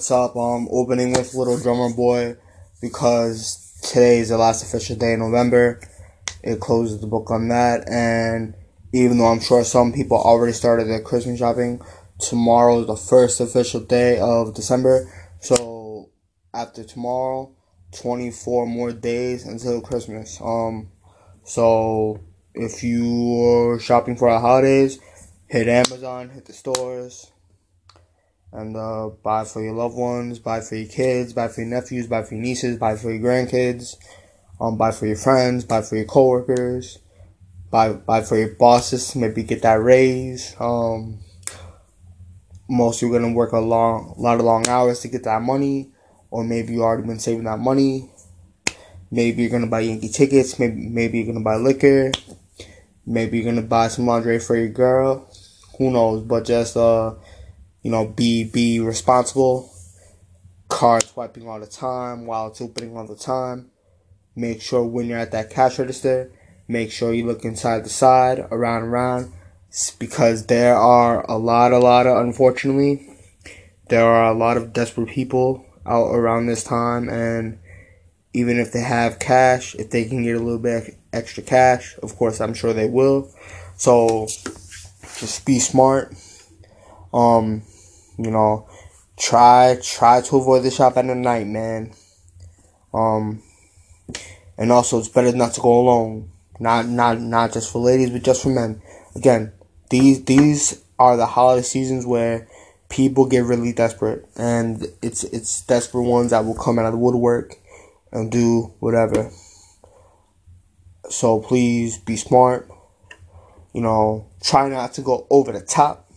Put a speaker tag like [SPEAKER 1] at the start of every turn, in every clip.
[SPEAKER 1] What's up? Um, opening with Little Drummer Boy because today is the last official day in November. It closes the book on that, and even though I'm sure some people already started their Christmas shopping, tomorrow is the first official day of December. So after tomorrow, 24 more days until Christmas. Um, so if you're shopping for the holidays, hit Amazon, hit the stores and uh, buy for your loved ones, buy for your kids, buy for your nephews, buy for your nieces, buy for your grandkids, um, buy for your friends, buy for your coworkers, buy buy for your bosses. Maybe get that raise. Um, most you're gonna work a long, a lot of long hours to get that money, or maybe you already been saving that money. Maybe you're gonna buy Yankee tickets. Maybe maybe you're gonna buy liquor. Maybe you're gonna buy some lingerie for your girl. Who knows? But just uh you know, be be responsible. Card swiping all the time, while it's opening all the time. Make sure when you're at that cash register, make sure you look inside the side, around, around, because there are a lot, a lot of, unfortunately, there are a lot of desperate people out around this time, and even if they have cash, if they can get a little bit extra cash, of course, I'm sure they will. So, just be smart. Um, you know, try try to avoid the shop at night, man. Um, and also it's better not to go alone. Not not not just for ladies, but just for men. Again, these these are the holiday seasons where people get really desperate, and it's it's desperate ones that will come out of the woodwork and do whatever. So please be smart. You know, try not to go over the top.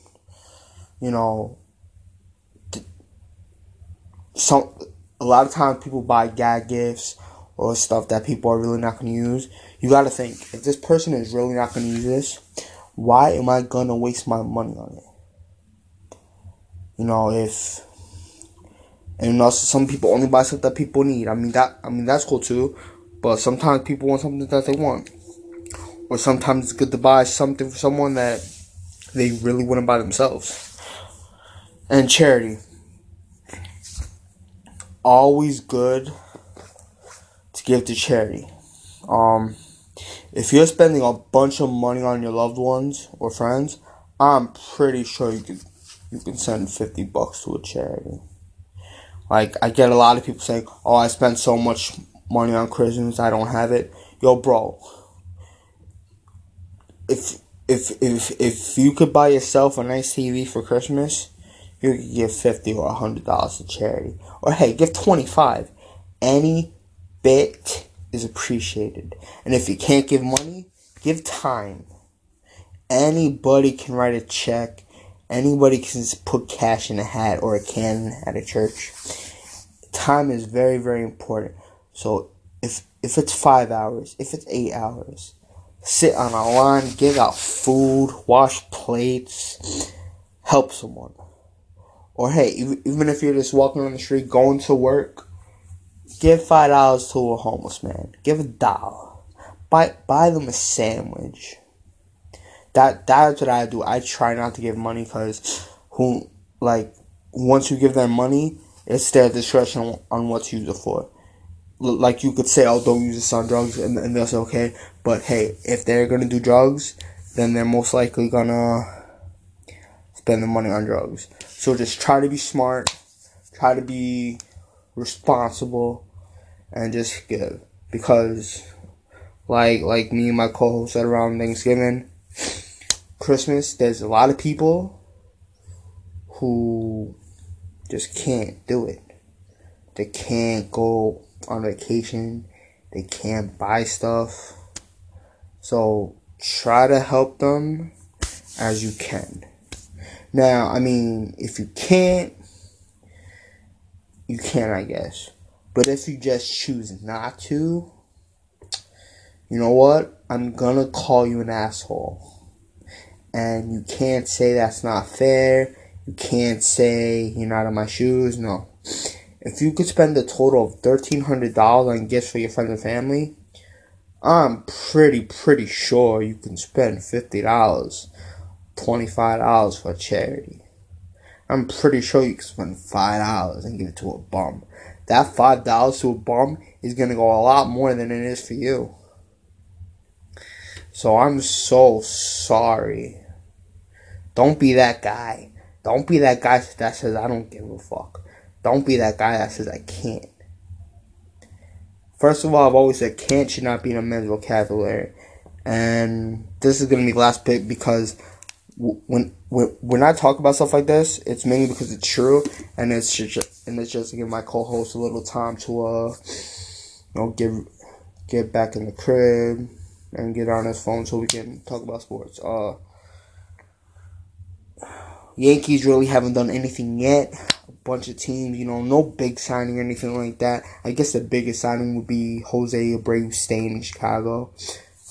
[SPEAKER 1] You know, some a lot of times people buy gag gifts or stuff that people are really not going to use. You got to think if this person is really not going to use this, why am I going to waste my money on it? You know, if and also some people only buy stuff that people need. I mean that I mean that's cool too, but sometimes people want something that they want, or sometimes it's good to buy something for someone that they really wouldn't buy themselves. And charity always good to give to charity. Um, if you're spending a bunch of money on your loved ones or friends, I'm pretty sure you can you can send fifty bucks to a charity. Like I get a lot of people saying, "Oh, I spent so much money on Christmas, I don't have it." Yo, bro. If if if if you could buy yourself a nice TV for Christmas, you could give fifty or a hundred dollars to charity. Or hey, give twenty five. Any bit is appreciated. And if you can't give money, give time. Anybody can write a check. Anybody can put cash in a hat or a can at a church. Time is very, very important. So if if it's five hours, if it's eight hours, sit on a line, give out food, wash plates, help someone. Or hey, even if you're just walking on the street going to work, give five dollars to a homeless man. Give a dollar. Buy buy them a sandwich. That that's what I do. I try not to give money because who like once you give them money, it's their discretion on what to use it for. Like you could say, "Oh, don't use this on drugs," and, and they'll say, "Okay." But hey, if they're gonna do drugs, then they're most likely gonna spend the money on drugs. So just try to be smart, try to be responsible, and just give. Because, like like me and my co-host said around Thanksgiving, Christmas, there's a lot of people who just can't do it. They can't go on vacation. They can't buy stuff. So try to help them as you can. Now, I mean, if you can't, you can, I guess. But if you just choose not to, you know what? I'm gonna call you an asshole. And you can't say that's not fair. You can't say you're not in my shoes. No. If you could spend a total of $1,300 on gifts for your friends and family, I'm pretty, pretty sure you can spend $50 $25 for charity. I'm pretty sure you can spend five dollars and give it to a bum. That five dollars to a bum is gonna go a lot more than it is for you. So I'm so sorry. Don't be that guy. Don't be that guy that says I don't give a fuck. Don't be that guy that says I can't. First of all, I've always said can't should not be in a men's vocabulary. And this is gonna be the last bit because when when when I talk about stuff like this, it's mainly because it's true, and it's just and it's just to give my co-host a little time to uh, you know, get get back in the crib and get on his phone so we can talk about sports. Uh, Yankees really haven't done anything yet. A bunch of teams, you know, no big signing or anything like that. I guess the biggest signing would be Jose Abreu staying in Chicago.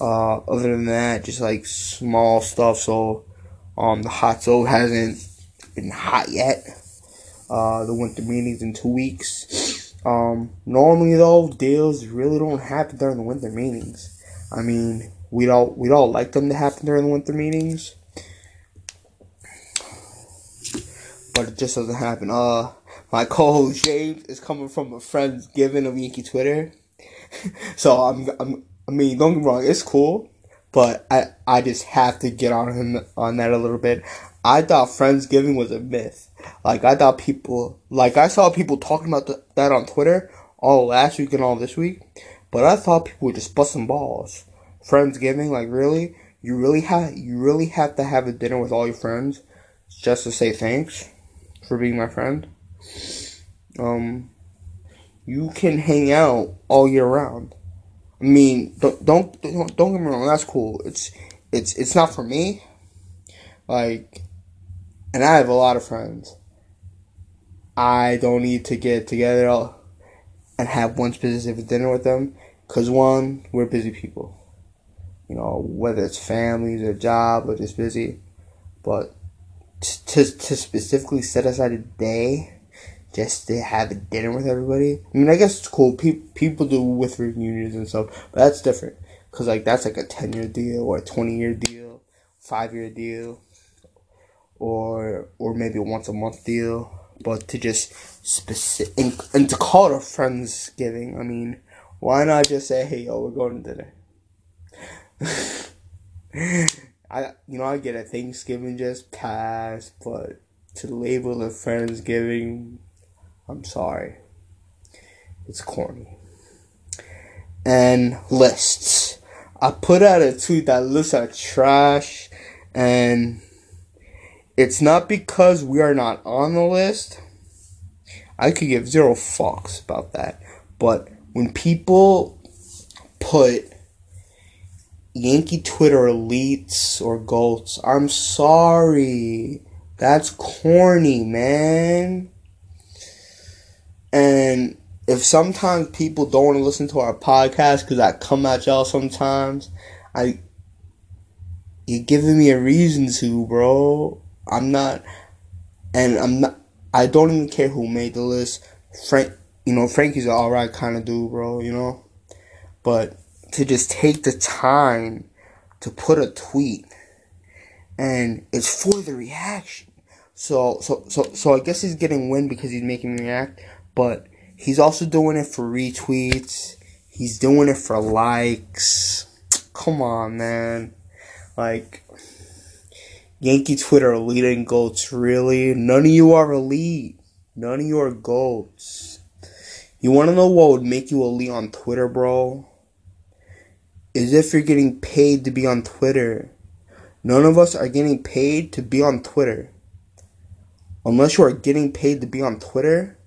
[SPEAKER 1] Uh, other than that, just like small stuff. So, um, the hot stove hasn't been hot yet. Uh, the winter meetings in two weeks. Um, normally though, deals really don't happen during the winter meetings. I mean, we'd all we'd all like them to happen during the winter meetings, but it just doesn't happen. Uh, my co-host James is coming from a friend's giving of Yankee Twitter, so I'm I'm I mean, don't get me wrong, it's cool, but I I just have to get on him on that a little bit. I thought Friendsgiving was a myth. Like I thought people, like I saw people talking about the, that on Twitter all last week and all this week, but I thought people were just busting balls. Friendsgiving, like really, you really have you really have to have a dinner with all your friends just to say thanks for being my friend. Um, you can hang out all year round. I mean, don't don't don't, get me wrong. That's cool. It's it's it's not for me. Like, and I have a lot of friends. I don't need to get together and have one specific dinner with them, cause one, we're busy people. You know, whether it's families or job or just busy, but to to specifically set aside a day just to have a dinner with everybody. I mean, I guess it's cool. Pe- people do with reunions and stuff, but that's different. Cause like that's like a ten year deal or a twenty year deal, five year deal, or or maybe a once a month deal. But to just specific and, and to call it a friendsgiving, I mean, why not just say, hey yo, we're going to dinner. I you know I get a Thanksgiving just passed, but to label it Friendsgiving I'm sorry. It's corny. And lists. I put out a tweet that lists are trash, and it's not because we are not on the list. I could give zero fucks about that. But when people put Yankee Twitter elites or goats, I'm sorry. That's corny, man. And if sometimes people don't want to listen to our podcast because I come at y'all sometimes, I you're giving me a reason to, bro. I'm not, and I'm not. I don't even care who made the list. Frank, you know, Frankie's an alright kind of dude, bro. You know, but to just take the time to put a tweet, and it's for the reaction. So, so, so, so I guess he's getting win because he's making me react but he's also doing it for retweets. He's doing it for likes. Come on, man. Like, Yankee Twitter elite and goats, really? None of you are elite. None of you are goats. You want to know what would make you elite on Twitter, bro? Is if you're getting paid to be on Twitter. None of us are getting paid to be on Twitter. Unless you are getting paid to be on Twitter,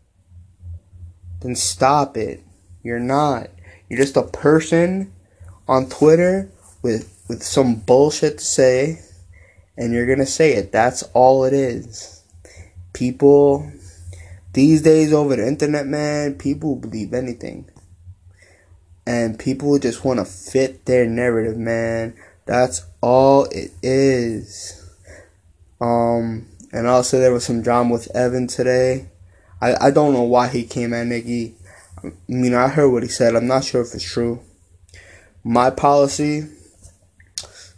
[SPEAKER 1] then stop it. You're not. You're just a person on Twitter with with some bullshit to say and you're going to say it. That's all it is. People these days over the internet, man, people believe anything. And people just want to fit their narrative, man. That's all it is. Um, and also there was some drama with Evan today. I, I don't know why he came at Nikki. I mean, I heard what he said. I'm not sure if it's true. My policy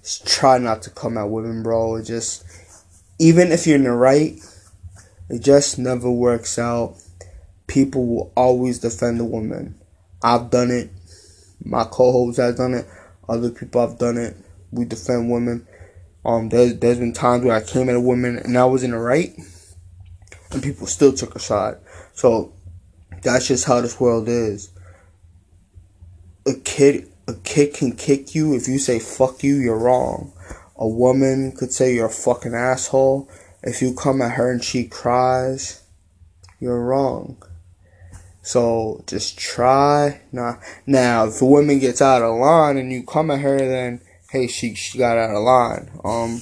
[SPEAKER 1] is try not to come at women, bro. Just even if you're in the right, It just never works out. People will always defend the woman. I've done it. My co-host has done it. Other people have done it. We defend women. Um, there's there's been times where I came at a woman and I was in the right, and people still took a shot. So that's just how this world is. A kid a kid can kick you if you say fuck you, you're wrong. A woman could say you're a fucking asshole. If you come at her and she cries, you're wrong. So just try. Nah. Now, if a woman gets out of line and you come at her, then hey, she she got out of line. Um,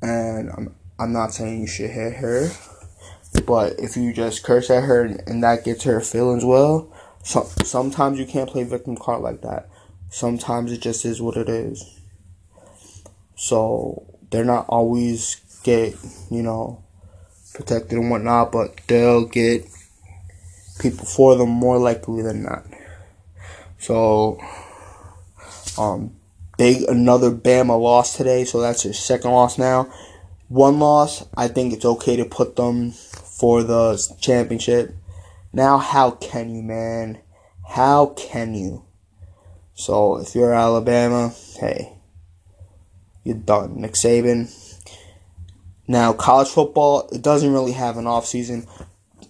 [SPEAKER 1] and I'm I'm not saying you should hit her, but if you just curse at her and, that gets her feelings well, so, sometimes you can't play victim card like that. Sometimes it just is what it is. So they're not always get you know protected and whatnot, but they'll get people for them more likely than not. So um big another Bama loss today, so that's their second loss now. One loss, I think it's okay to put them for the championship. Now, how can you, man? How can you? So, if you're Alabama, hey, you're done. Nick Saban. Now, college football, it doesn't really have an off season.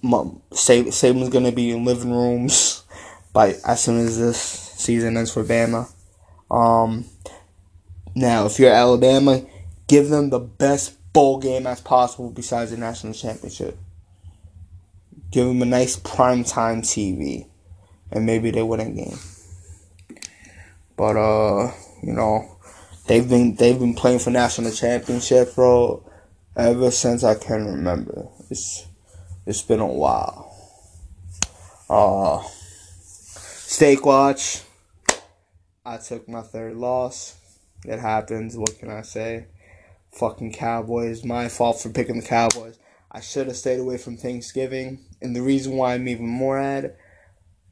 [SPEAKER 1] Saban's going to be in living rooms by as soon as this season ends for Bama. Um, now, if you're Alabama, give them the best bowl game as possible besides the national championship. Give them a nice prime time TV, and maybe they win a game. But uh, you know, they've been they've been playing for national championship, bro, ever since I can remember. It's it's been a while. Uh, Steak Watch. I took my third loss. It happens. What can I say? Fucking Cowboys. My fault for picking the Cowboys. I should have stayed away from Thanksgiving. And the reason why I'm even more mad,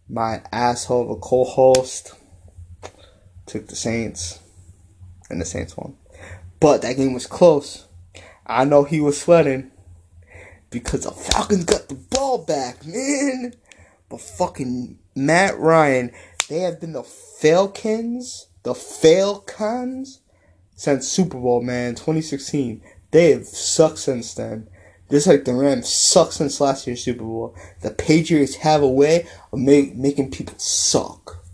[SPEAKER 1] my asshole of a co-host took the Saints, and the Saints won. But that game was close. I know he was sweating because the Falcons got the ball back, man. But fucking Matt Ryan, they have been the Falcons, the Falcons, since Super Bowl, man, 2016. They have sucked since then. Just like the Rams suck since last year's Super Bowl, the Patriots have a way of make, making people suck.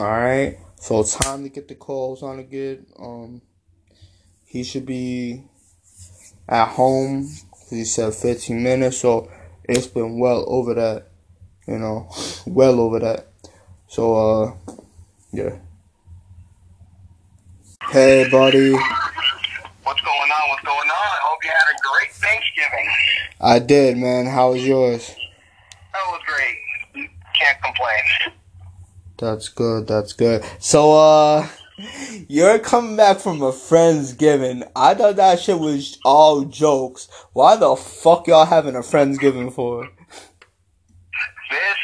[SPEAKER 1] Alright, so time to get the calls on again. Um, he should be at home he said 15 minutes, so it's been well over that, you know, well over that. So, uh, yeah. Hey, buddy.
[SPEAKER 2] What's going on? What's going on? I hope you had a great Thanksgiving.
[SPEAKER 1] I did, man. How was yours?
[SPEAKER 2] That was great. Can't complain.
[SPEAKER 1] That's good. That's good. So, uh, you're coming back from a Friendsgiving. I thought that shit was all jokes. Why the fuck y'all having a Friendsgiving for?
[SPEAKER 2] This.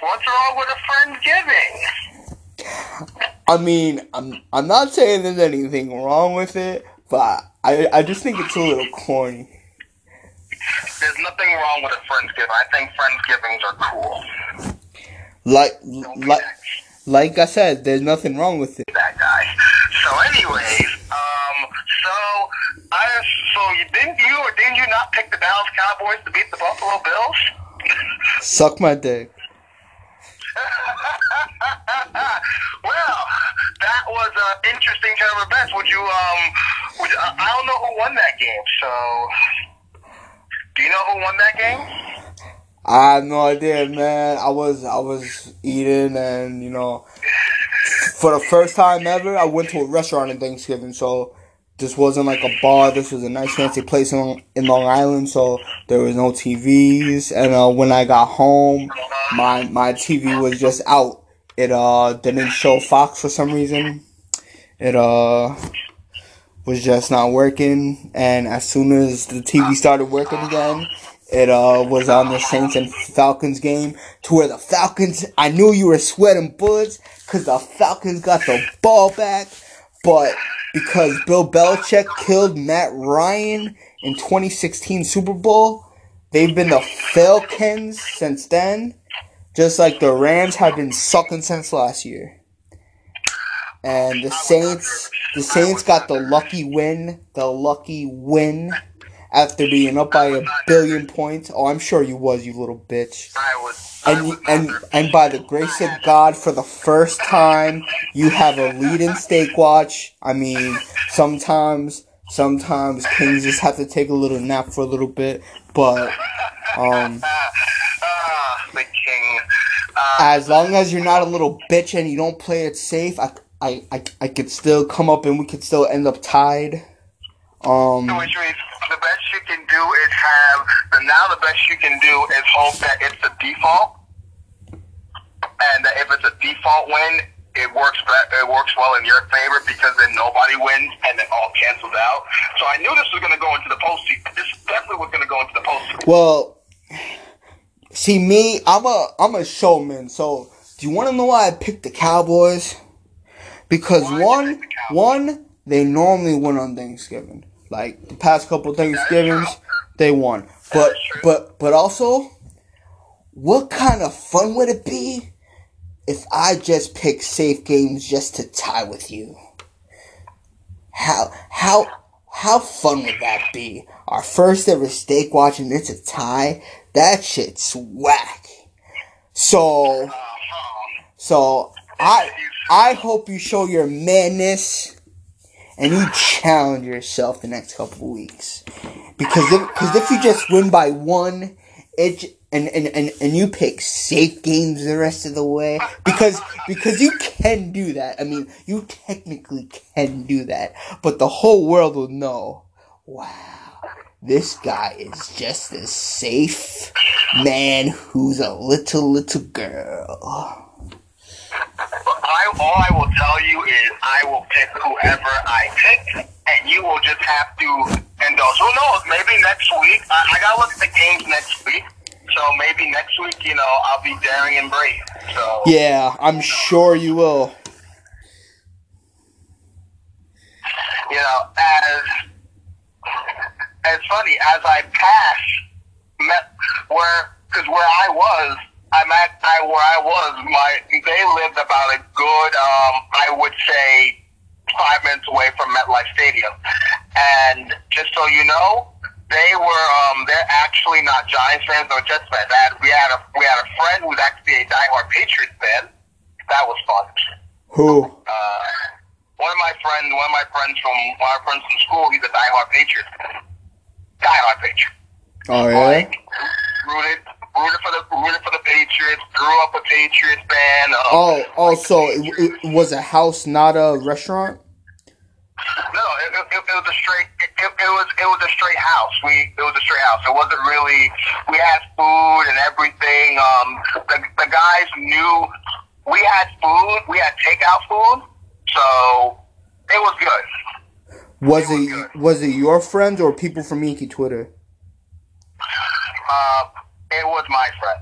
[SPEAKER 2] What's wrong with a Friendsgiving?
[SPEAKER 1] I mean, I'm I'm not saying there's anything wrong with it, but I I just think it's a little corny.
[SPEAKER 2] There's nothing wrong with a Friendsgiving. I think Friendsgivings are cool.
[SPEAKER 1] Like like like I said, there's nothing wrong with it.
[SPEAKER 2] that guy. So, anyways, um, so I so you didn't you or didn't you not pick the Dallas Cowboys to beat the Buffalo Bills?
[SPEAKER 1] Suck my dick.
[SPEAKER 2] well, that was an interesting turn of events. Would you, um, would I I don't know who won that game, so do you know who won that game?
[SPEAKER 1] I have no idea, man. I was I was eating and you know for the first time ever I went to a restaurant on Thanksgiving, so this wasn't like a bar, this was a nice fancy place in, in Long Island, so there was no TVs and uh, when I got home my my TV was just out. It uh didn't show Fox for some reason. It uh was just not working and as soon as the TV started working again, it uh was on the Saints and Falcons game to where the Falcons I knew you were sweating bullets cuz the Falcons got the ball back, but because Bill Belichick killed Matt Ryan in 2016 Super Bowl. They've been the Falcons since then, just like the Rams have been sucking since last year. And the Saints, the Saints got the lucky win, the lucky win after being up by a billion points. Oh, I'm sure you was, you little bitch.
[SPEAKER 2] I was.
[SPEAKER 1] And and and by the grace of God, for the first time, you have a lead in stake Watch. I mean, sometimes sometimes kings just have to take a little nap for a little bit, but um,
[SPEAKER 2] Ah, the king. Uh,
[SPEAKER 1] as long as you're not a little bitch and you don't play it safe, I I I, I could still come up and we could still end up tied. Um,
[SPEAKER 2] which means the best you can do is have. The, now the best you can do is hope that it's a default, and that if it's a default win, it works. It works well in your favor because then nobody wins and it all cancels out. So I knew this was going to go into the postseason. This definitely was going to go into the postseason.
[SPEAKER 1] Well, see me, I'm a I'm a showman. So, do you want to know why I picked the Cowboys? Because
[SPEAKER 2] Why'd
[SPEAKER 1] one, one, they normally win on Thanksgiving. Like the past couple Thanksgivings, they won. But but but also, what kind of fun would it be if I just pick safe games just to tie with you? How how how fun would that be? Our first ever steak watch and it's a tie. That shit's whack. So
[SPEAKER 2] Uh-huh.
[SPEAKER 1] so I I hope you show your madness and you challenge yourself the next couple weeks. Because if because if you just win by one, it and, and, and, and you pick safe games the rest of the way because because you can do that. I mean, you technically can do that, but the whole world will know. Wow, this guy is just a safe man who's a little little girl.
[SPEAKER 2] All I will tell you is I will pick whoever I pick, and you will just have to indulge. Who knows? Maybe next week. I, I gotta look at the games next week. So maybe next week, you know, I'll be daring and brave. So
[SPEAKER 1] Yeah, I'm sure you will.
[SPEAKER 2] you know, as as funny as I pass, met where because where I was, I'm at I where I was. My they lived about a good, um, I would say, five minutes away from MetLife Stadium, and just so you know. They were um they're actually not Giants fans or Jets fans. I had, we had a we had a friend who's actually a diehard Patriots fan. That was fun
[SPEAKER 1] Who?
[SPEAKER 2] uh, one of my friends, one of my friends from one of my friends from school, he's a diehard Patriot. Diehard Patriot.
[SPEAKER 1] Oh yeah.
[SPEAKER 2] Like rooted, rooted for the rooted for the Patriots. Grew up a Patriots fan. Um,
[SPEAKER 1] Oh, oh, so it, it was a house, not a restaurant.
[SPEAKER 2] no, it, it, it was a straight. It, it, was it was a straight house. We it was a straight house. It wasn't really. We had food and everything. Um, the the guys knew we had food. We had takeout food, so it was good.
[SPEAKER 1] Was
[SPEAKER 2] It was
[SPEAKER 1] it
[SPEAKER 2] good.
[SPEAKER 1] was it your friends or people from Yankee Twitter?
[SPEAKER 2] Uh, it was my friend.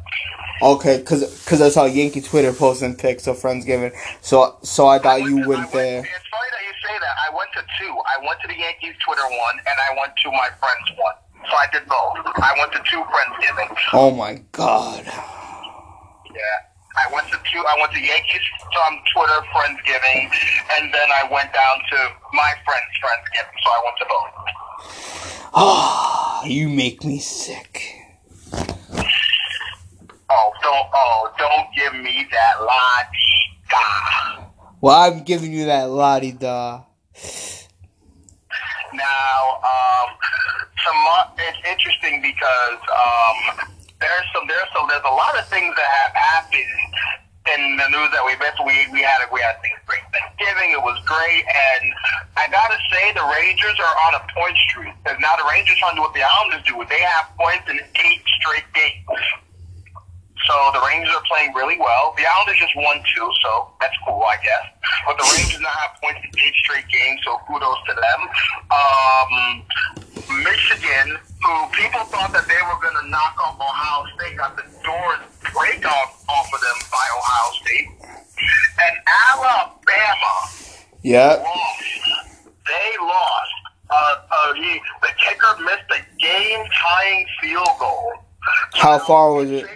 [SPEAKER 1] Okay, cause, cause I saw Yankee Twitter posting pics of Friendsgiving, so so I thought you
[SPEAKER 2] I
[SPEAKER 1] went there.
[SPEAKER 2] It's funny that you say that. I went to two. I went to the Yankees Twitter one, and I went to my friend's one. So I did both. I went to two Friendsgiving.
[SPEAKER 1] Oh my god.
[SPEAKER 2] Yeah. I went to two. I went to Yankees um, Twitter Friendsgiving, and then I went down to my friend's Friendsgiving. So I went to both.
[SPEAKER 1] Ah, you make me sick.
[SPEAKER 2] Oh, don't oh, don't give me that. Ah.
[SPEAKER 1] Well, I'm giving you that lottie da.
[SPEAKER 2] Now, um, mo- it's interesting because um, there's some there's some there's a lot of things that have happened in the news that we missed. We we had we had great Thanksgiving. It was great, and I gotta say the Rangers are on a point streak. Because now the Rangers trying to do what the Islanders do. They have points in eight straight games. So the Rangers are playing really well. The Islanders just won two, so that's cool, I guess. But the Rangers now have points in eight straight games, so kudos to them. Um, Michigan, who people thought that they were going to knock off Ohio State, got the doors Lost. They lost. Uh, uh, he, the kicker missed a game tying field goal.
[SPEAKER 1] How far was it?
[SPEAKER 2] Um,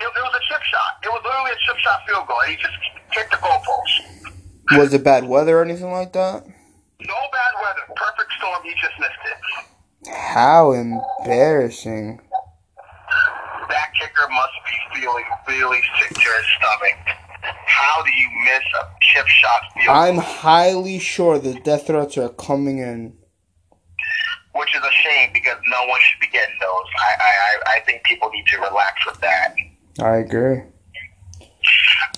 [SPEAKER 2] it, it was a chip shot. It was literally a chip shot field goal. He just kicked the goalpost.
[SPEAKER 1] Was it bad weather or anything like that?
[SPEAKER 2] No bad weather. Perfect storm. He just missed it.
[SPEAKER 1] How embarrassing.
[SPEAKER 2] That kicker must be feeling really sick to his stomach. How do a chip shot field?
[SPEAKER 1] I'm highly sure the death threats are coming in.
[SPEAKER 2] which is a shame because no one should be getting those. I, I, I- think people need to relax with that.
[SPEAKER 1] I agree.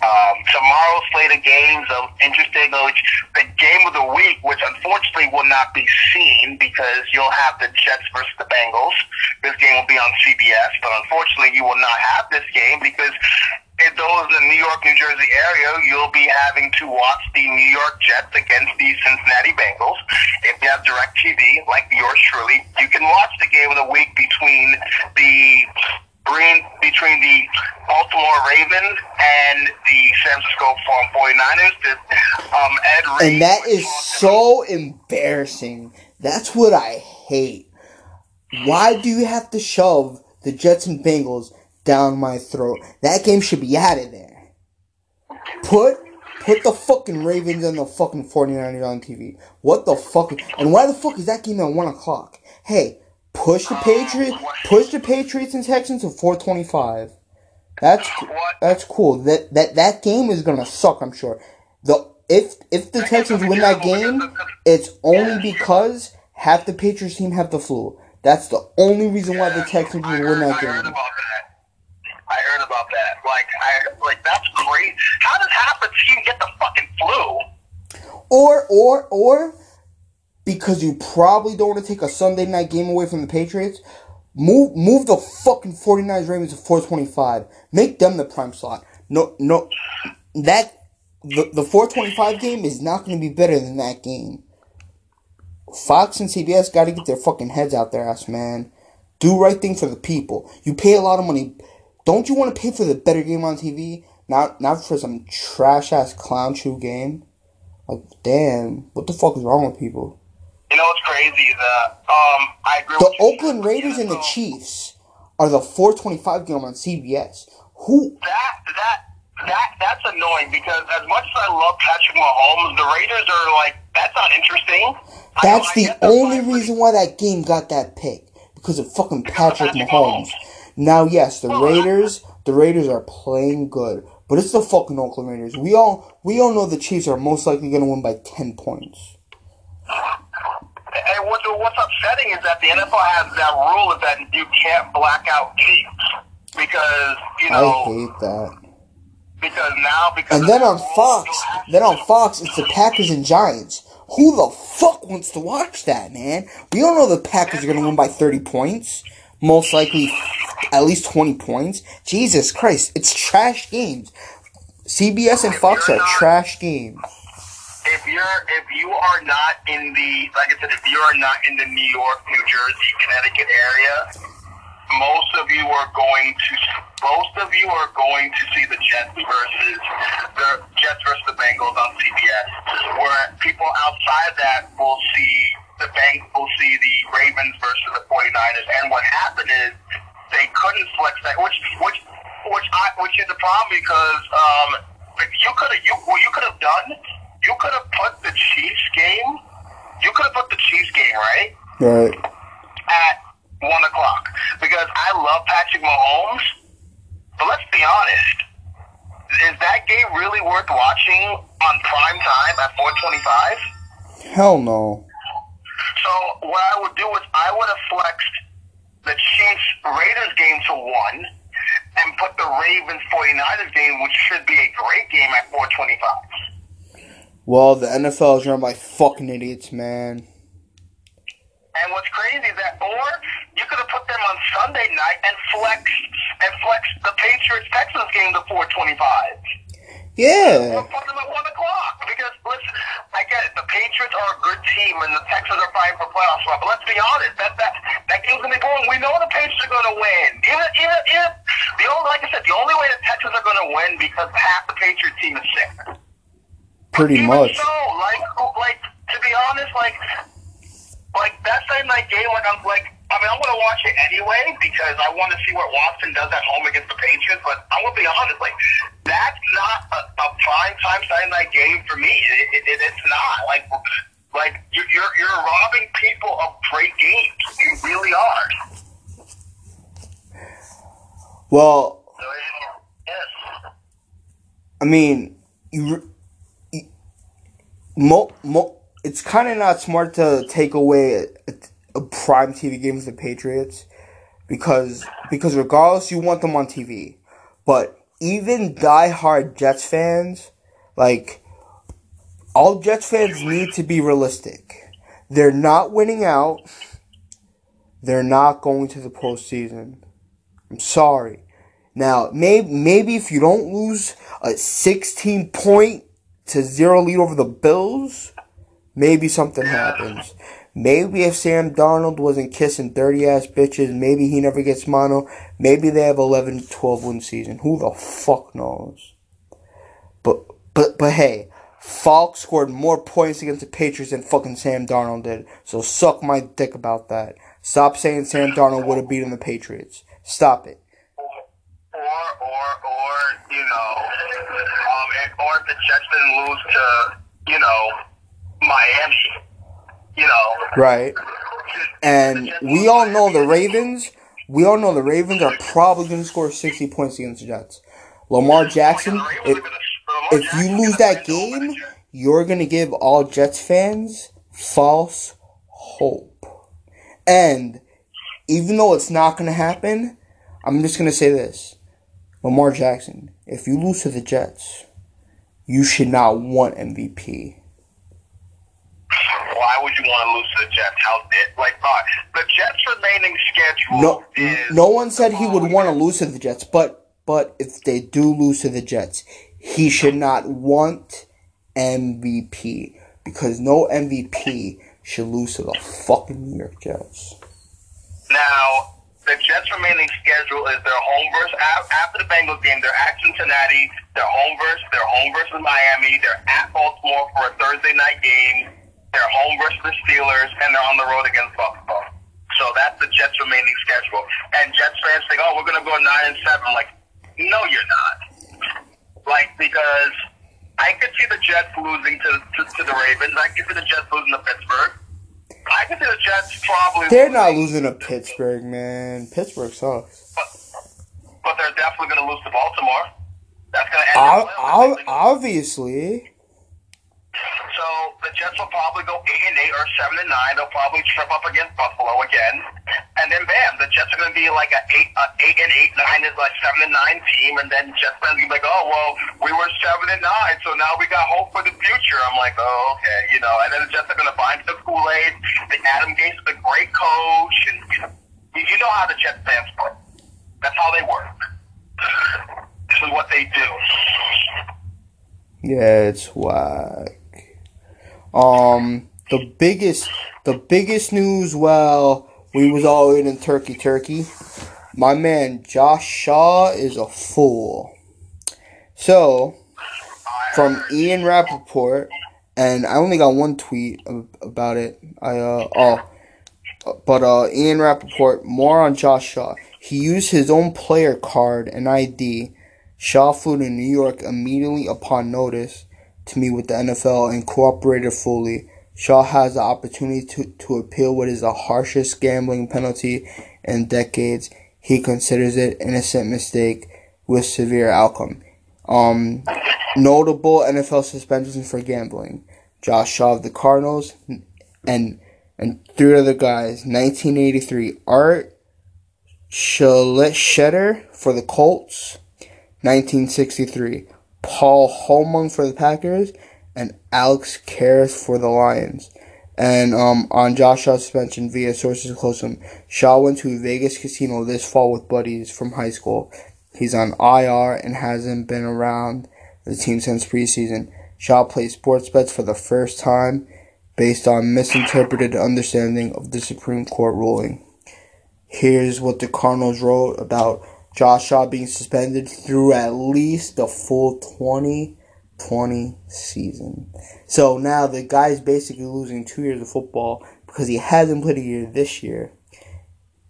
[SPEAKER 2] Um, tomorrow's slate of games, of interesting. Which the game of the week, which unfortunately will not be seen because you'll have the Jets versus the Bengals. This game will be on CBS, but unfortunately, you will not have this game because in those in the New York, New Jersey area, you'll be having to watch the New York Jets against the Cincinnati Bengals. If you have DirecTV, like yours truly, you can watch the game of the week between the Green between the Baltimore Ravens and the San Francisco 49ers. The, um, Ed Reed
[SPEAKER 1] And that is so embarrassing. That's what I hate. Why do you have to shove the Jets and Bengals down my throat? That game should be out of there. Put put the fucking Ravens and the fucking 49ers on TV. What the fuck? And why the fuck is that game at 1 o'clock? Hey, push the Patriots, push the Patriots and Texans to 425. That's that's cool. That that that game is gonna suck. I'm sure. The if if the Texans win that game, it's only because half the Patriots team have the flu. That's the only reason why the Texans will win that game.
[SPEAKER 2] about that. I heard about that. Like, I like that's crazy. How does team get the fucking flu?
[SPEAKER 1] Or or or because you probably don't want to take a Sunday night game away from the Patriots. Move move the fucking 49ers Ravens to 425. Make them the prime slot. No no that the the 425 game is not going to be better than that game. Fox and CBS got to get their fucking heads out their ass, man. Do right thing for the people. You pay a lot of money. Don't you want to pay for the better game on TV? Not not for some trash ass clown shoe game. Like, damn, what the fuck is wrong with people?
[SPEAKER 2] You know what's crazy? That um, I agree.
[SPEAKER 1] The
[SPEAKER 2] with you.
[SPEAKER 1] Oakland Raiders and the Chiefs are the 425 game on CBS. Who?
[SPEAKER 2] That that that that's annoying because as much as I love Patrick Mahomes, the Raiders are like that's not interesting.
[SPEAKER 1] That's the only reason why that game got that pick because of fucking Patrick
[SPEAKER 2] Patrick
[SPEAKER 1] Mahomes. Now, yes, the Raiders, the Raiders are playing good, but it's the fucking Oakland Raiders. We all, we all know the Chiefs are most likely gonna win by ten points.
[SPEAKER 2] And what, what's upsetting is that the NFL has that rule is that you can't black out games because you know.
[SPEAKER 1] I hate that.
[SPEAKER 2] because now because
[SPEAKER 1] And then on Fox, then on Fox, it's the Packers and Giants. Who the fuck wants to watch that, man? We all know the Packers are gonna win by thirty points. Most likely, at least twenty points. Jesus Christ, it's trash games. CBS and Fox are trash games.
[SPEAKER 2] if you're if you are not in the like I said, if you are not in the New York, New Jersey, Connecticut area, most of you are going to most of you are going to see the Jets versus the Jets versus the Bengals on CBS. Where people outside that will see the bank will see the Ravens versus the 49ers. And what happened is they couldn't flex that which which which I which is a problem because um you could have you what you could have done you could have put the Chiefs game you could have put the Chiefs game right
[SPEAKER 1] Right.
[SPEAKER 2] at one o'clock because I love Patrick Mahomes. But let's be honest, is that game really worth watching on prime time at four twenty-five?
[SPEAKER 1] Hell no.
[SPEAKER 2] So what I would do is I would have flexed the Chiefs Raiders game to one and put the Ravens 49ers game, which should be a great game at four twenty-five.
[SPEAKER 1] Well, the NFL is run by fucking idiots, man.
[SPEAKER 2] And what's crazy is that, or you could have put them on Sunday night and flex and flex the Patriots Texans game to four twenty-five.
[SPEAKER 1] Yeah.
[SPEAKER 2] We'll put them at one o'clock because listen, I get it. The Patriots are a good team and the Texans are fighting for playoff spot. But let's be honest, that that that game's gonna be boring. We know the Patriots are gonna win. Even even if the only like I said, the only way the Texans are gonna win because half the Patriots team is sick.
[SPEAKER 1] Pretty
[SPEAKER 2] Even
[SPEAKER 1] much.
[SPEAKER 2] So, like, like to be honest, like, like that Sunday night game, like I'm like, I mean, I'm going to watch it anyway because I want to see what Watson does at home against the Patriots. But I'm going to be honest, like that's not a, a prime time Saturday night game for me. It, it, it's not like like you're you're, you're robbing people of great games. You really are.
[SPEAKER 1] Well,
[SPEAKER 2] So, yes.
[SPEAKER 1] I mean, you, you mo, mo, it's kind of not smart to take away a, a, a prime TV game for the Patriots because because regardless, you want them on TV, but even diehard Jets fans, like all Jets fans, need to be realistic. They're not winning out. They're not going to the postseason. I'm sorry. Now, maybe maybe if you don't lose a 16 point to zero lead over the Bills, maybe something happens. Maybe if Sam Darnold wasn't kissing dirty ass bitches, maybe he never gets mono. Maybe they have 11 12 win season. Who the fuck knows? But but but hey, Falk scored more points against the Patriots than fucking Sam Darnold did. So suck my dick about that. Stop saying Sam Darnold would have beaten the Patriots. Stop it.
[SPEAKER 2] or or or you know, um, or if the Jets didn't lose to you know Miami, know,
[SPEAKER 1] Right. And we all know the Ravens. We all know the Ravens are probably going to score 60 points against the Jets. Lamar Jackson, if, if you lose that game, you're going to give all Jets fans false hope. And even though it's not going to happen, I'm just going to say this. Lamar Jackson, if you lose to the Jets, you should not want MVP.
[SPEAKER 2] why would you want to lose to the Jets? How did like uh, the Jets remaining schedule
[SPEAKER 1] No,
[SPEAKER 2] is
[SPEAKER 1] no one said he would want to lose to the Jets, but but if they do lose to the Jets, he should not want MVP because no MVP should lose to the fucking New York Jets.
[SPEAKER 2] Now, the Jets' remaining schedule is their home versus after the Bengals game. They're at Cincinnati. They're home versus they're home versus Miami. They're at Baltimore for a Thursday night game. They're home versus the Steelers, and they're on the road against Buffalo. So that's the Jets' remaining schedule. And Jets fans think, "Oh, we're going to go nine and seven. Like, no, you're not. Like because I could see the Jets losing to, to to the Ravens. I could see the Jets losing to Pittsburgh. I could see the Jets probably.
[SPEAKER 1] They're not losing to Pittsburgh, man. Pittsburgh sucks.
[SPEAKER 2] but, but they're definitely going to lose to Baltimore. That's going to end.
[SPEAKER 1] Ob-
[SPEAKER 2] their
[SPEAKER 1] ob-
[SPEAKER 2] playoff.
[SPEAKER 1] obviously,
[SPEAKER 2] so the Jets will probably go eight and eight or seven and nine. They'll probably trip up against Buffalo again, and then bam, the Jets are going to be like a eight, a eight and eight, nine is like seven and nine team, and then Jets fans be like, oh well, we were seven and nine, so now we got hope for the future. I'm like, oh okay, you know, and then the Jets are going to into the Kool Aid. The Adam Gase is a great coach, and you, you know how the Jets fans play. That's how they work. This is what they do.
[SPEAKER 1] yeah, it's whack. Um, the biggest, the biggest news. Well, we was all in in Turkey, Turkey. My man Josh Shaw is a fool. So, from Ian Rapoport, and I only got one tweet about it. I uh oh, but uh Ian Rapoport more on Josh Shaw. He used his own player card and ID. Shaw flew to New York immediately upon notice to meet with the NFL and cooperated fully. Shaw has the opportunity to, to appeal what is the harshest gambling penalty in decades. He considers it innocent mistake with severe outcome. Um, notable NFL suspensions for gambling: Josh Shaw of the Cardinals, and and three other guys. 1983, Art Schlichter for the Colts. 1963, Paul Hornung for the Packers, and Alex Karras for the Lions. And um, on Josh Shaw's suspension via sources close to him, Shaw went to Vegas casino this fall with buddies from high school. He's on IR and hasn't been around the team since preseason. Shaw plays sports bets for the first time based on misinterpreted understanding of the Supreme Court ruling. Here's what the Cardinals wrote about Josh Shaw being suspended through at least the full 2020 season. So now the guy's basically losing two years of football because he hasn't played a year this year.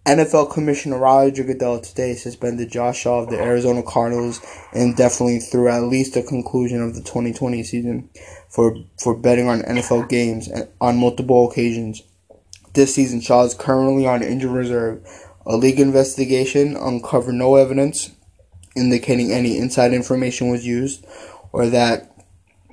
[SPEAKER 1] NFL Commissioner Roger Goodell today suspended Josh Shaw of the Arizona Cardinals indefinitely through at least the conclusion of the 2020 season for, for betting on NFL games on multiple occasions. This season, Shaw is currently on injured reserve. A league investigation uncovered no evidence indicating any inside information was used or that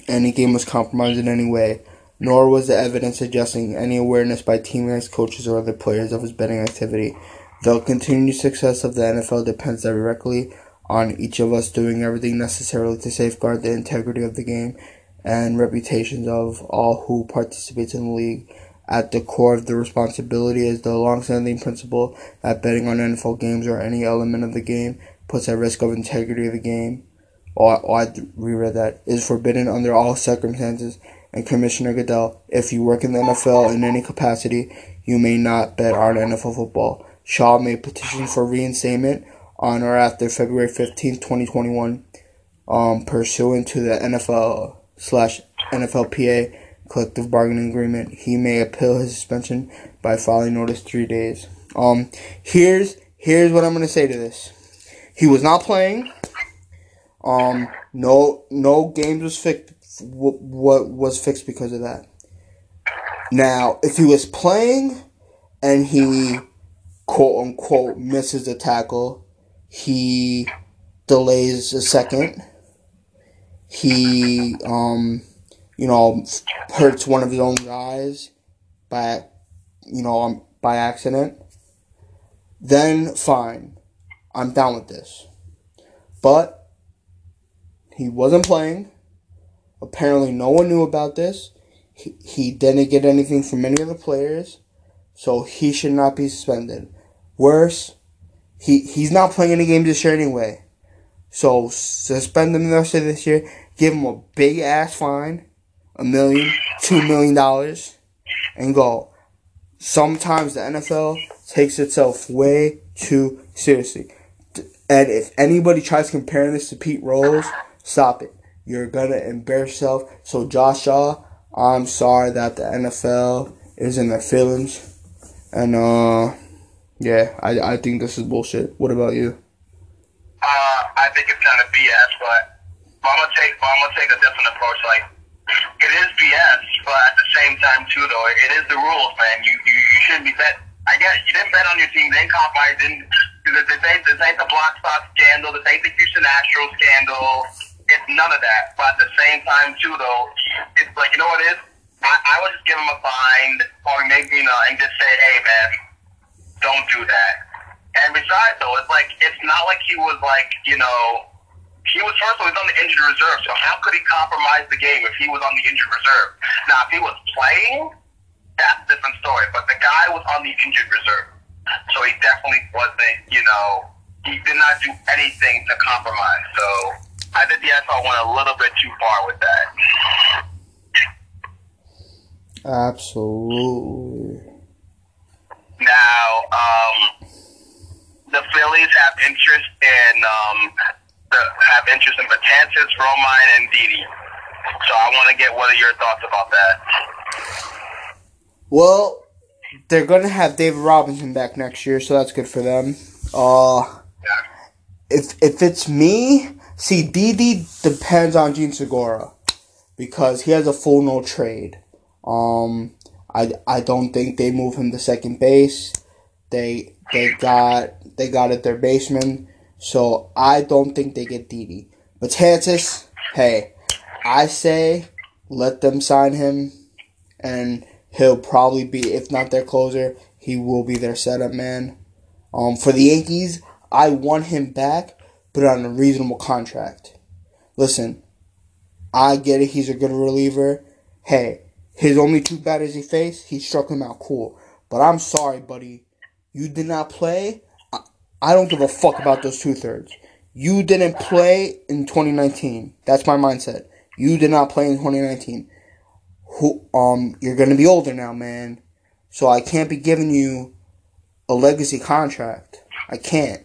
[SPEAKER 1] any game was compromised in any way nor was the evidence suggesting any awareness by teammates, coaches, or other players of his betting activity. The continued success of the NFL depends directly on each of us doing everything necessary to safeguard the integrity of the game and reputations of all who participate in the league. At the core of the responsibility is the long-standing principle that betting on NFL games or any element of the game puts at risk of integrity of the game. Or, or I reread that is forbidden under all circumstances and Commissioner Goodell, if you work in the NFL in any capacity, you may not bet on NFL football. Shaw made petition for reinstatement on or after February 15, 2021, um, pursuant to the NFL slash NFLPA collective bargaining agreement. He may appeal his suspension by filing notice three days. Um, here's here's what I'm gonna say to this. He was not playing. Um, no no games was fixed what, was fixed because of that. Now, if he was playing and he quote unquote misses a tackle, he delays a second. He um you know hurts one of his own guys by you know um, by accident. Then fine. I'm down with this. But he wasn't playing. Apparently, no one knew about this. He, he didn't get anything from any of the players, so he should not be suspended. Worse, he he's not playing any games this year anyway. So suspend him the rest of this year. Give him a big ass fine, a million, two million dollars, and go. Sometimes the NFL takes itself way too seriously. And if anybody tries comparing this to Pete Rose, stop it. You're gonna embarrass yourself. So Josh Shaw, I'm sorry that the NFL is in their feelings, and uh, yeah, I I think this is bullshit. What about you?
[SPEAKER 2] Uh, I think it's kind of BS, but, I'm gonna take I'm gonna take a different approach. Like it is BS, but at the same time too, though, it is the rules, man. You you, you shouldn't be bet. I guess you didn't bet on your team. They didn't compromise. Didn't this ain't this ain't the block spot scandal. This ain't the Houston Astros scandal. It's none of that. But at the same time, too, though, it's like, you know what it is? I, I would just give him a fine or maybe, you know, and just say, hey, man, don't do that. And besides, though, it's like, it's not like he was like, you know, he was first of all, he was on the injured reserve. So how could he compromise the game if he was on the injured reserve? Now, if he was playing, that's a different story. But the guy was on the injured reserve. So he definitely wasn't, you know, he did not do anything to compromise. So I think the NFL went a little bit too far with that.
[SPEAKER 1] Absolutely.
[SPEAKER 2] Now, um, the Phillies have interest in um, have interest in Betances, Romine, and Didi. So I want to get what are your thoughts about that?
[SPEAKER 1] Well, they're gonna have David Robertson back next year, so that's good for them. Uh, yeah. if if it's me, See, Didi depends on Jean Segura because he has a full no trade. Um, I, I don't think they move him to second base. They they got they got at their baseman, so I don't think they get Didi. But Betances, hey, I say let them sign him, and he'll probably be if not their closer, he will be their setup man. Um, for the Yankees, I want him back but on a reasonable contract. Listen, I get it. He's a good reliever. Hey, his only two batters he faced, he struck him out cool. But I'm sorry, buddy. You did not play. I, don't give a fuck about those two thirds. You didn't play in 2019. That's my mindset. You did not play in 2019. Who um you're gonna be older now, man. So I can't be giving you a legacy contract. I can't.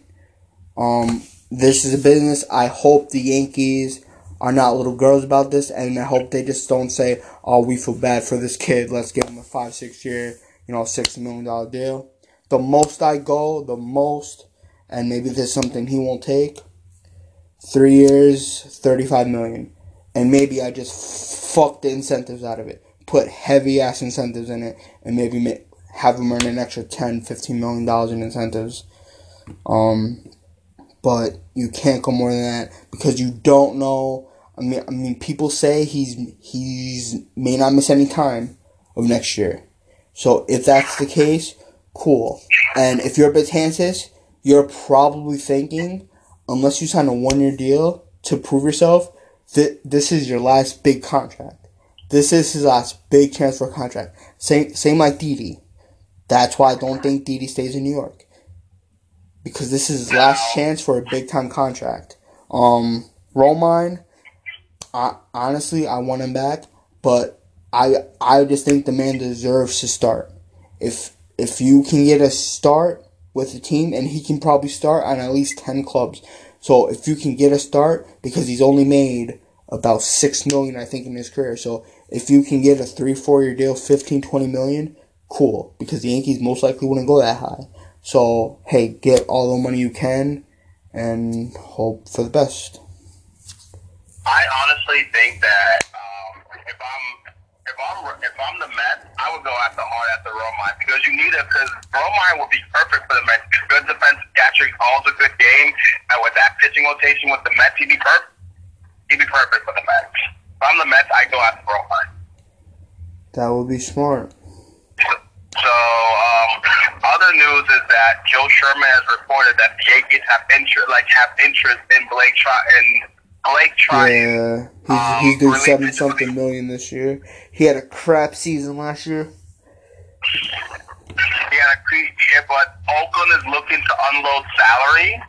[SPEAKER 1] Um this is a business. I hope the Yankees are not little girls about this, and I hope they just don't say, "Oh, we feel bad for this kid. Let's give him a five, six year, you know, six million dollar deal." the most I go, the most, and maybe there's something he won't take. Three years, thirty-five million, and maybe I just fuck the incentives out of it. Put heavy ass incentives in it, and maybe make, have him earn an extra 10 15 million dollars in incentives. Um, but you can't go more than that because you don't know. I mean, I mean, people say he's he's may not miss any time of next year. So if that's the case, cool. And if you're Betances, you're probably thinking, unless you sign a one year deal to prove yourself, that this is your last big contract. This is his last big a contract. Same same like Didi. That's why I don't think Didi stays in New York. Because this is his last chance for a big time contract. Um Romine, I honestly I want him back, but I I just think the man deserves to start. If if you can get a start with the team, and he can probably start on at least ten clubs. So if you can get a start, because he's only made about six million, I think, in his career. So if you can get a three, four year deal, 15, 20 million, cool. Because the Yankees most likely wouldn't go that high. So hey, get all the money you can, and hope for the best.
[SPEAKER 2] I honestly think that um, if I'm I'm if I'm the Mets, I would go after hard after Romine because you need it because Romine would be perfect for the Mets. Good defense catcher, calls a good game, and with that pitching rotation with the Mets, he'd be perfect. He'd be perfect for the Mets. If I'm the Mets, I go after Romine.
[SPEAKER 1] That would be smart.
[SPEAKER 2] So, um, other news is that Joel Sherman has reported that the Yankees have interest, like have interest in Blake Tri- in Blake.
[SPEAKER 1] Yeah, he's he's doing seven something million this year. He had a crap season last year.
[SPEAKER 2] Yeah, yeah, but Oakland is looking to unload salary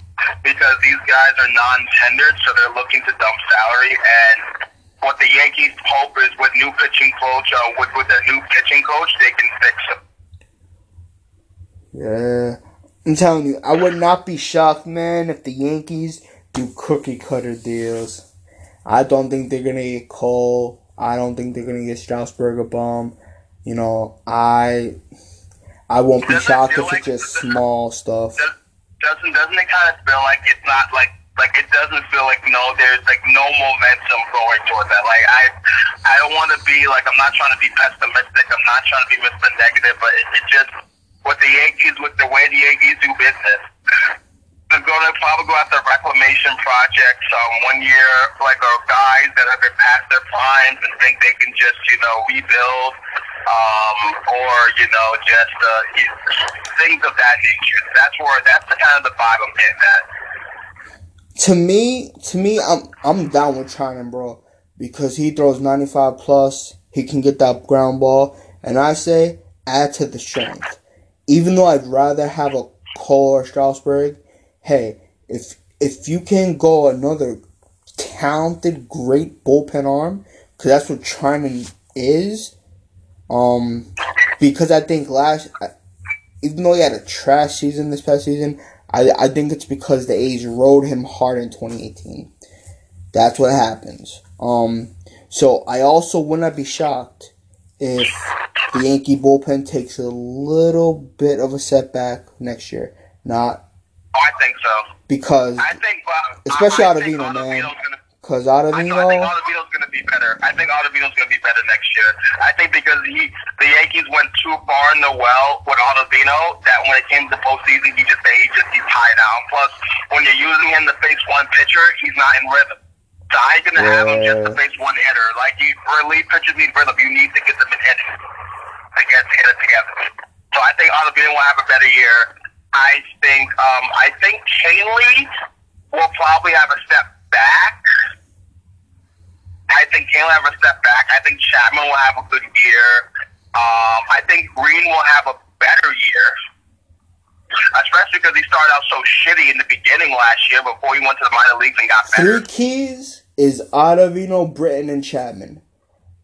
[SPEAKER 2] because these guys are non-tendered, so they're looking to dump salary. And what the Yankees hope is with new pitching coach, uh, with with their new pitching coach, they can fix him.
[SPEAKER 1] Yeah, I'm telling you, I would not be shocked, man, if the Yankees do cookie cutter deals. I don't think they're gonna get Cole. I don't think they're gonna get Strasburg a bomb. You know, I I won't be
[SPEAKER 2] Doesn't
[SPEAKER 1] shocked if it's just small stuff.
[SPEAKER 2] Does, doesn't doesn't it kind of feel like it's not like like it doesn't feel like no there's like no momentum going towards that. Like I I don't want to be like I'm not trying to be pessimistic. I'm not trying to be Mr. Negative, but it, it just with the Yankees with the way the Yankees do business. They're going to probably go after reclamation projects um, one year, like uh, guys that have been past their primes and think they can just, you know, rebuild, um, or you know, just uh, things of that nature. That's where that's the kind of the vibe I'm getting at.
[SPEAKER 1] To me, to me, I'm I'm down with Treinen, bro, because he throws 95 plus. He can get that ground ball, and I say add to the strength. Even though I'd rather have a Cole or Strasburg, hey, if if you can go another talented, great bullpen arm, because that's what Treinen is. Um, because I think last, even though he had a trash season this past season, I, I think it's because the A's rode him hard in 2018. That's what happens. Um, so I also would not be shocked if the Yankee bullpen takes a little bit of a setback next year. Not
[SPEAKER 2] Oh, I think so.
[SPEAKER 1] because
[SPEAKER 2] I think, uh,
[SPEAKER 1] Especially
[SPEAKER 2] I, I think
[SPEAKER 1] Ottavino, man.
[SPEAKER 2] Ottavino's Gonna,
[SPEAKER 1] because
[SPEAKER 2] I, I think
[SPEAKER 1] Ottavino,
[SPEAKER 2] Ottavino's going to be better. I think Ottavino's going to be better next year. I think because he, the Yankees went too far in the well with Ottavino that when it came to postseason, he just say he just he's tied out. Plus, when you're using him to face one pitcher, he's not in rhythm. So I ain't gonna have him just to face one hitter. Like you, for elite pitchers need rhythm. You need to get them in hitting to get to hit it together. So I think Ottavino will have a better year. I think um, I think Kahnle will probably have a step back. I think Kahnle will have a step back. I think Chapman will have a good year. Um, I think Green will have a better year. Especially because he started out so shitty in the beginning last year before he went to the minor leagues and got better.
[SPEAKER 1] three keys is Ottavino, Britton, and Chapman.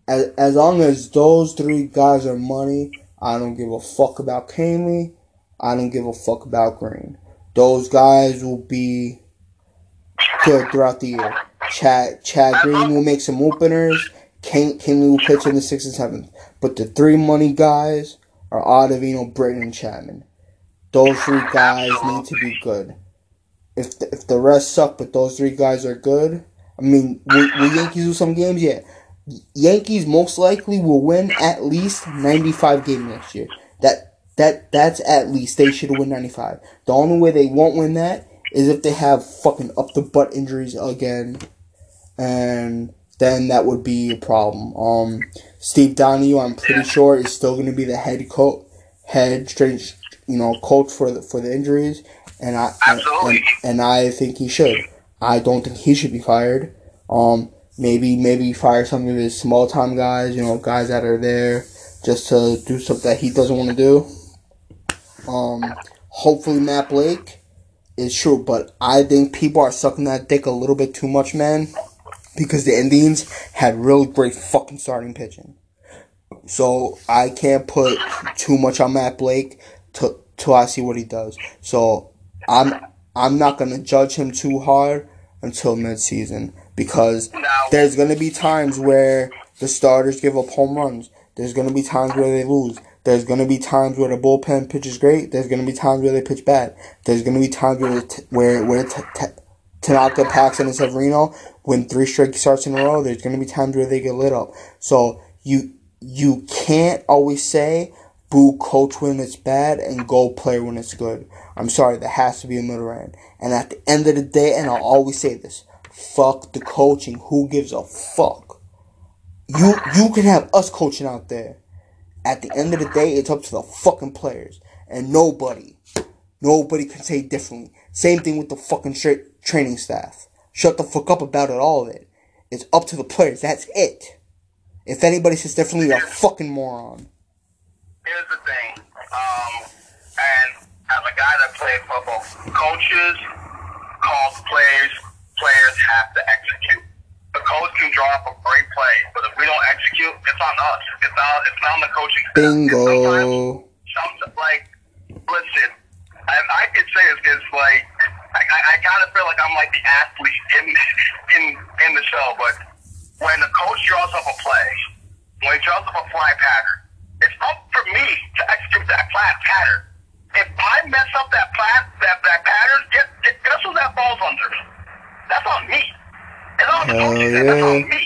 [SPEAKER 1] As, as long as those three guys are money, I don't give a fuck about Kahnle. I don't give a fuck about Green. Those guys will be good throughout the year. Chad Chad Green will make some openers. Kane Kahnle will pitch in the sixth and seventh. But the three money guys are Ottavino, Britton, and Chapman. those three guys need to be good. If the, if the rest suck, but those three guys are good, I mean, will, will Yankees lose some games? Yeah. Yankees most likely will win at least 95 games next year. That that that's at least they should win 95. The only way they won't win that is if they have fucking up the butt injuries again, and then that would be a problem. Um, Steve Donohue, I'm pretty sure, is still going to be the head coach, head strange, you know, coach for the for the injuries, and I and, and, and I think he should. I don't think he should be fired. Um, maybe maybe fire some of his small time guys, you know, guys that are there just to do something that he doesn't want to do. Um, hopefully Matt Blake is true, but I think people are sucking that dick a little bit too much, man, because the Indians had really great fucking starting pitching. So I can't put too much on Matt Blake to, till I see what he does. So I'm I'm not gonna judge him too hard until midseason because there's gonna be times where the starters give up home runs. There's gonna be times where they lose. There's going to be times where the bullpen pitches great. There's going to be times where they pitch bad. There's going to be times where t- where where t- t- Tanaka, Paxton, and Severino win three straight starts in a row. There's going to be times where they get lit up. So you you can't always say boo coach when it's bad and go player when it's good. I'm sorry, there has to be a middle ground. And at the end of the day, and I'll always say this, fuck the coaching. Who gives a fuck? You you can have us coaching out there. At the end of the day, it's up to the fucking players. And nobody, nobody can say differently. Same thing with the fucking tra- training staff. Shut the fuck up about it, all of it. It's up to the players. That's it. If anybody says differently, you're a fucking moron.
[SPEAKER 2] Here's the thing. Um, and as a guy that played football, coaches call players, players have to execute the coach can draw up a great play, but if we don't execute, it's on us. It's not. It's not on the coaching.
[SPEAKER 1] Bingo.
[SPEAKER 2] Sometimes, like, listen, I, I could say this because, like, I, I, I kind of feel like I'm like the athlete in in in the show, but when the coach draws up a play, when he draws up a fly pattern, it's up for me to execute that flat pattern. If I mess up that flat that that pattern, guess, guess who that falls under? That's on me. It's all the coaches. Yeah. That's on me.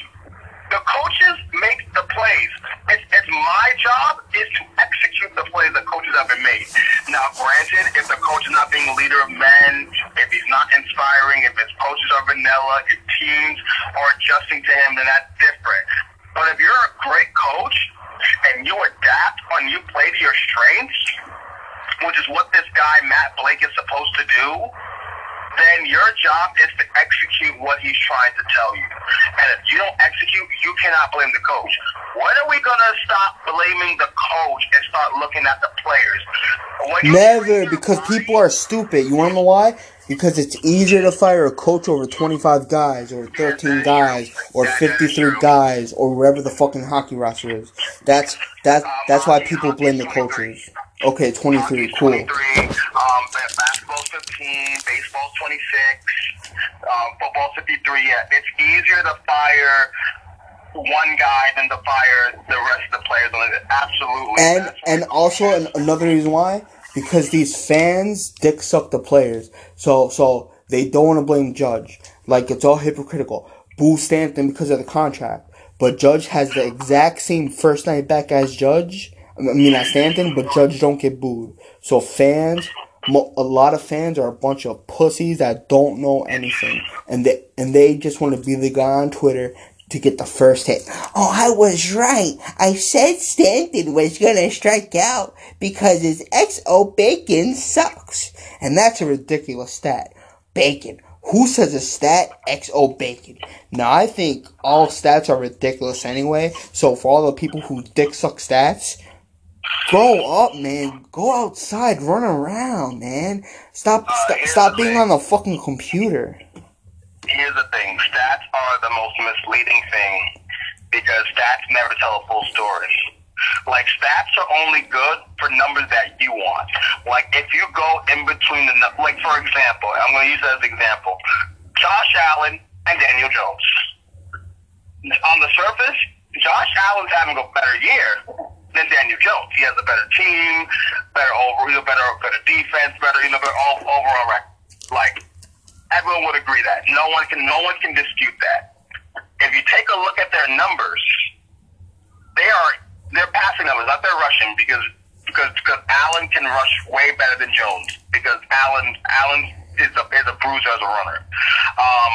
[SPEAKER 2] The coaches make the plays. It's, it's my job is to execute the plays the coaches have been made. Now, granted, if the coach is not being a leader of men, if he's not inspiring, if his coaches are vanilla, if teams are adjusting to him, then that's different. But if you're a great coach and you adapt and you play to your strengths, which is what this guy Matt Blake is supposed to do, then your job is to execute what he's trying to tell you. And if you don't execute, you cannot blame the coach. When are we going to stop blaming the coach and start looking at the players?
[SPEAKER 1] Never, because people are stupid. You want to know why? Because it's easier to fire a coach over 25 guys, or 13 guys, or 53 guys, or wherever the fucking hockey roster is. That's that. That's why people blame the coaches. Okay, 23, cool.
[SPEAKER 2] 23, um, basketball's 15, baseball's 26, um, football's 53. Yeah, it's easier to fire one guy than to fire the rest of the players. Absolutely.
[SPEAKER 1] And and also an, another reason why because these fans dick suck the players. So so they don't want to blame Judge. Like it's all hypocritical. Boo Stanton because of the contract, but Judge has the exact same first night back as Judge I mean, at Stanton, but Judge don't get booed. So fans, a lot of fans are a bunch of pussies that don't know anything, and they and they just want to be the guy on Twitter to get the first hit. Oh, I was right. I said Stanton was gonna strike out because his XO Bacon sucks, and that's a ridiculous stat. Bacon. Who says a stat XO bacon? Now I think all stats are ridiculous anyway. So for all the people who dick suck stats, Grow up, man. Go outside, run around, man. Stop, uh, st- stop being thing. on the fucking computer.
[SPEAKER 2] Here's the thing: stats are the most misleading thing because stats never tell a full story. Like stats are only good for numbers that you want. Like if you go in between the like for example, I'm going to use that as an example: Josh Allen and Daniel Jones. On the surface, Josh Allen's having a better year than Daniel Jones. He has a better team, better over, you know, better better defense, better you know, better all, overall record. Like everyone would agree that no one can no one can dispute that. If you take a look at their numbers, they are their passing numbers, not their rushing, because because because Allen can rush way better than Jones because Allen Allen is a is a bruiser as a runner. Um,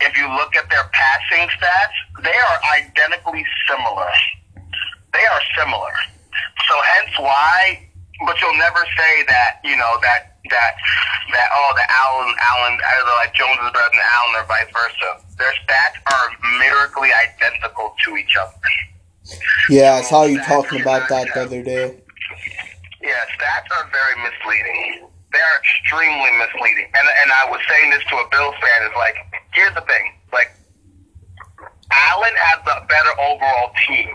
[SPEAKER 2] if you look at their passing stats, they are identically similar. They are similar. So hence why, but you'll never say that you know that that that oh the Allen Allen either like Jones is better than Allen or vice versa. Their stats are miraculously identical to each other.
[SPEAKER 1] Yeah, I saw you talking about that the other day.
[SPEAKER 2] Yeah, stats are very misleading. They are extremely misleading. And and I was saying this to a Bills fan is like, here's the thing, like Allen has a better overall team.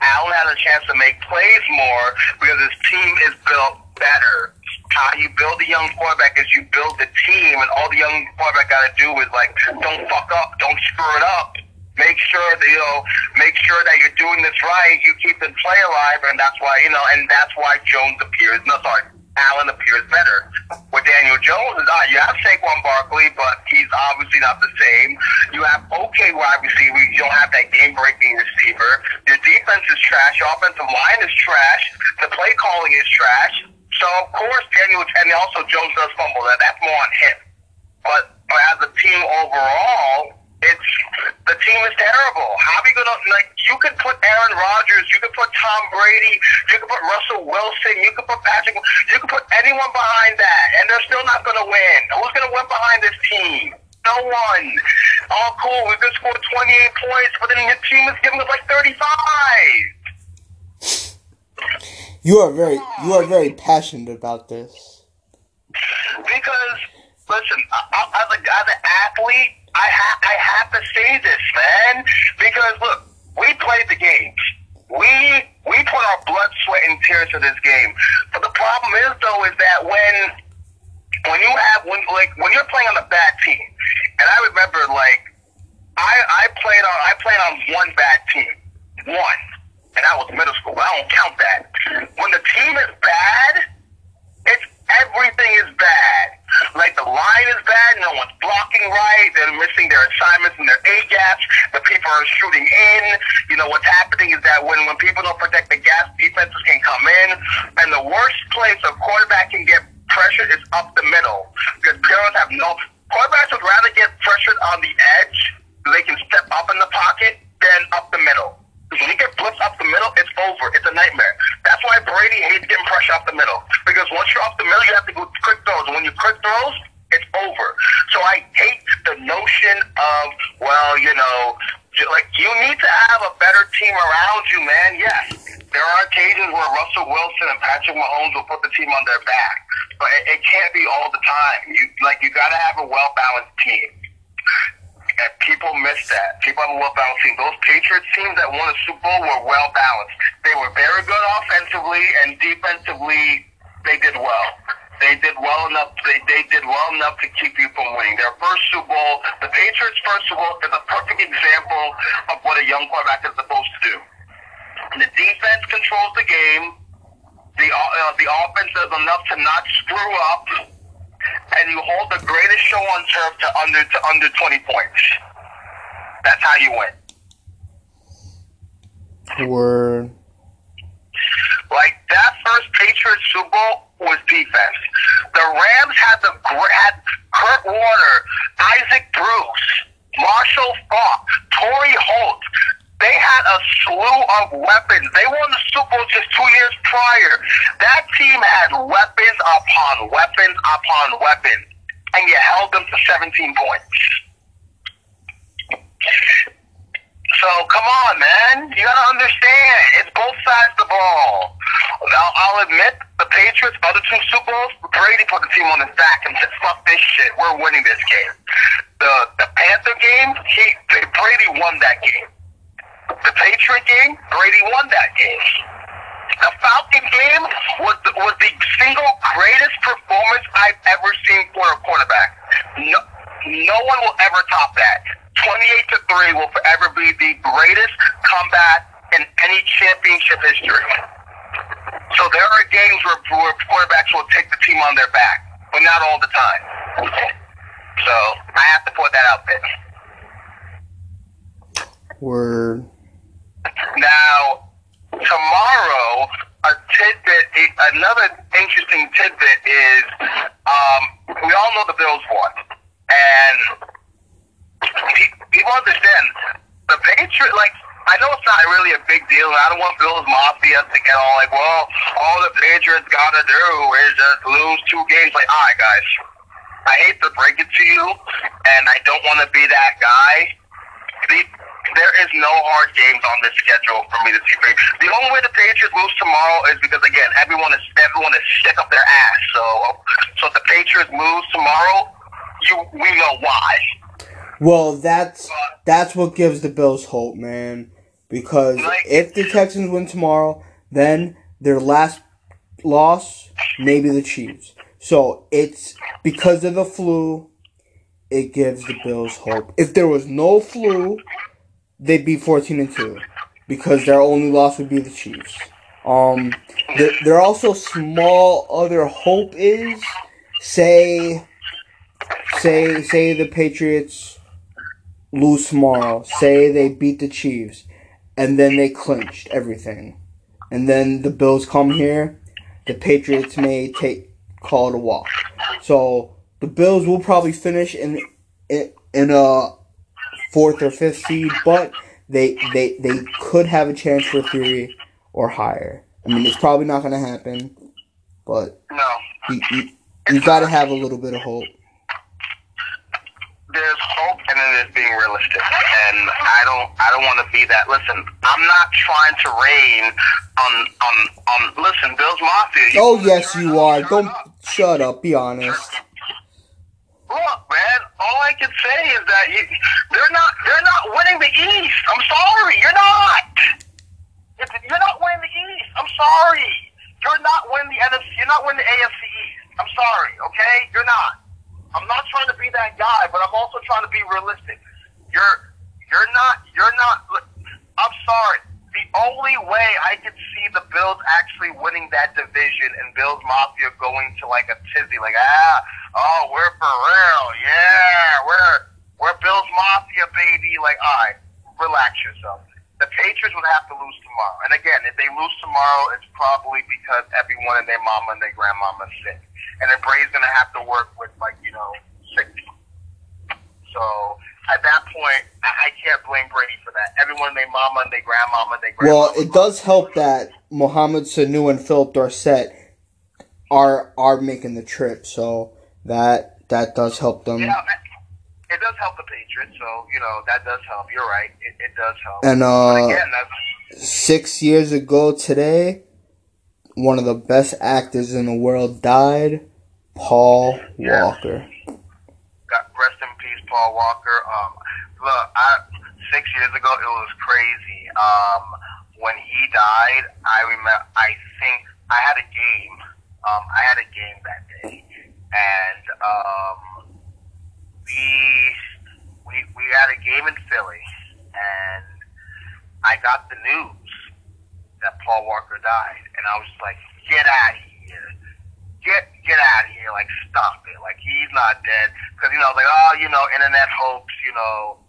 [SPEAKER 2] Allen has a chance to make plays more because his team is built better. How you build a young quarterback is you build the team, and all the young quarterback got to do is like, don't fuck up, don't screw it up. Make sure that you know, make sure that you're doing this right. You keep the play alive, and that's why you know, and that's why Jones appears. No, sorry, Allen appears better. With Daniel Jones, uh, you have Saquon Barkley, but he's obviously not the same. You have okay wide receiver. You don't have that game-breaking receiver. Your defense is trash. Your offensive line is trash. The play calling is trash. So of course Daniel and also Jones does fumble. That that's more on him. But, but as a team overall, it's the team is terrible. How are we gonna like? You could put Aaron Rodgers, you could put Tom Brady, you could put Russell Wilson, you could put Patrick, you could put anyone behind that, and they're still not gonna win. Who's gonna win behind this team? No one. All cool. We could score 28 points, but then the team is giving us like 35.
[SPEAKER 1] You are very you are very passionate about this.
[SPEAKER 2] Because listen, I, I, a, as an athlete, I ha- I have to say this, man. Because look, we played the games. We we put our blood, sweat, and tears to this game. But the problem is, though, is that when when you have when like when you're playing on a bad team, and I remember like I I played on I played on one bad team, one, and that was middle school. I don't count that. When the team is bad, everything is bad. Like the line is bad, no one's blocking right, they're missing their assignments and their A gaps, the people are shooting in. You know, what's happening is that when, when people don't protect the gaps, defenses can come in. And the worst place a quarterback can get pressure is up the middle. Because players have no quarterbacks would rather get pressured on the edge, so they can step up in the pocket, than up the middle. When you get blitzed up the middle, it's over. It's a nightmare. That's why Brady hates getting pressure up the middle. Because once you're up the middle, you have to go quick throws. And when you quick throws, it's over. So I hate the notion of, well, you know, like you need to have a better team around you, man. Yes, there are occasions where Russell Wilson and Patrick Mahomes will put the team on their back, but it, it can't be all the time. You like you got to have a well balanced team. And people miss that. People have a well balanced team. Those Patriots teams that won the Super Bowl were well balanced. They were very good offensively and defensively. They did well. They did well enough. They, they did well enough to keep you from winning. Their first Super Bowl, the Patriots' first Super Bowl, is a perfect example of what a young quarterback is supposed to do. The defense controls the game. The uh, the offense does enough to not screw up and you hold the greatest show on turf to under to under twenty points. That's how you win.
[SPEAKER 1] Word.
[SPEAKER 2] Like that first Patriots Super Bowl was defense. The Rams had the had Kurt Warner, Isaac Bruce, Marshall Faulk, Torry Holt. They had a slew of weapons. They won the Super Bowl just two years prior. That team had weapons upon weapons upon weapons, and you held them to 17 points. So come on, man. You gotta understand. It's both sides of the ball. Now, I'll admit, the Patriots, other two Super Bowls, Brady put the team on his back and said, "Fuck this shit. We're winning this game." The the Panther game, he Brady won that game. The Patriot game, Brady won that game. The Falcon game was the, was the single greatest performance I've ever seen for a quarterback. No, no one will ever top that. 28 to 3 will forever be the greatest comeback in any championship history. So there are games where, where quarterbacks will take the team on their back, but not all the time. So I have to put that out there.
[SPEAKER 1] Word.
[SPEAKER 2] Now, tomorrow, a tidbit, another interesting tidbit is, um, we all know the Bills won, and pe- people understand the Patriots. Like, I know it's not really a big deal. and I don't want Bills Mafia to get all like, well, all the Patriots gotta do is just lose two games. Like, all right, guys, I hate to break it to you, and I don't want to be that guy. There is no hard games on this schedule for me to see. The only way the Patriots lose tomorrow is because again, everyone is everyone is sick up their ass. So, so if the Patriots lose tomorrow, you we know why.
[SPEAKER 1] Well, that's that's what gives the Bills hope, man. Because
[SPEAKER 2] Like-
[SPEAKER 1] if the Texans win tomorrow, then their last loss maybe the Chiefs. So it's because of the flu. It gives the Bills hope. If there was no flu, they'd be fourteen and two, because their only loss would be the Chiefs. Um, there, there also small other hope is say say say the Patriots lose tomorrow. Say they beat the Chiefs, and then they clinched everything, and then the Bills come here. The Patriots may take call it a walk. So the Bills will probably finish in in, in a fourth or fifth seed, but they they they could have a chance for three or higher. I mean, it's probably not going to happen, but
[SPEAKER 2] No,
[SPEAKER 1] you you, you got to have a little bit of hope.
[SPEAKER 2] there's hope, and then there's being realistic. And I don't I don't want to be that. Listen, I'm not trying to rain on on on. Listen, Bills Mafia.
[SPEAKER 1] Oh yes, you are. Don't
[SPEAKER 2] up.
[SPEAKER 1] shut up. Be honest.
[SPEAKER 2] Look, man, all I can say is that you, they're not they're not winning the East. I'm sorry, you're not. You're not winning the East. I'm sorry. You're not winning the NFC. You're not winning the AFC East. I'm sorry. Okay, you're not. I'm not trying to be that guy, but I'm also trying to be realistic. You're you're not you're not. I'm sorry. The only way I could see the Bills actually winning that division and Bills Mafia going to like a tizzy, like ah, oh, we're for real, yeah, we're we're Bills Mafia, baby. Like, all right, relax yourself. The Patriots would have to lose tomorrow, and again, if they lose tomorrow, it's probably because everyone and their mama and their grandmama is sick, and then Brady's gonna have to work with like you know sick people. So at that point, I, I can't blame Brady for that. Everyone, they mama and their grandmama, and their
[SPEAKER 1] Well, it does help that Mohamed Sanu and Phillip Dorsett are are making the trip, so that that does help them.
[SPEAKER 2] Yeah, it does help the Patriots, so you know that does help. You're right, it, it does help.
[SPEAKER 1] And uh,
[SPEAKER 2] again,
[SPEAKER 1] six years ago today, one of the best actors in the world died. Paul
[SPEAKER 2] Yeah.
[SPEAKER 1] Walker.
[SPEAKER 2] got rest in peace, Paul Walker. Um, look, I six years ago it was crazy. Um, when he died, I remember. I think I had a game. Um, I had a game that day, and um, we we we had a game in Philly, and I got the news that Paul Walker died, and I was like, "Get out of here! Get get out of here! Like, stop it! Like, he's not dead." Because you know, like, oh, you know, internet hoax, you know.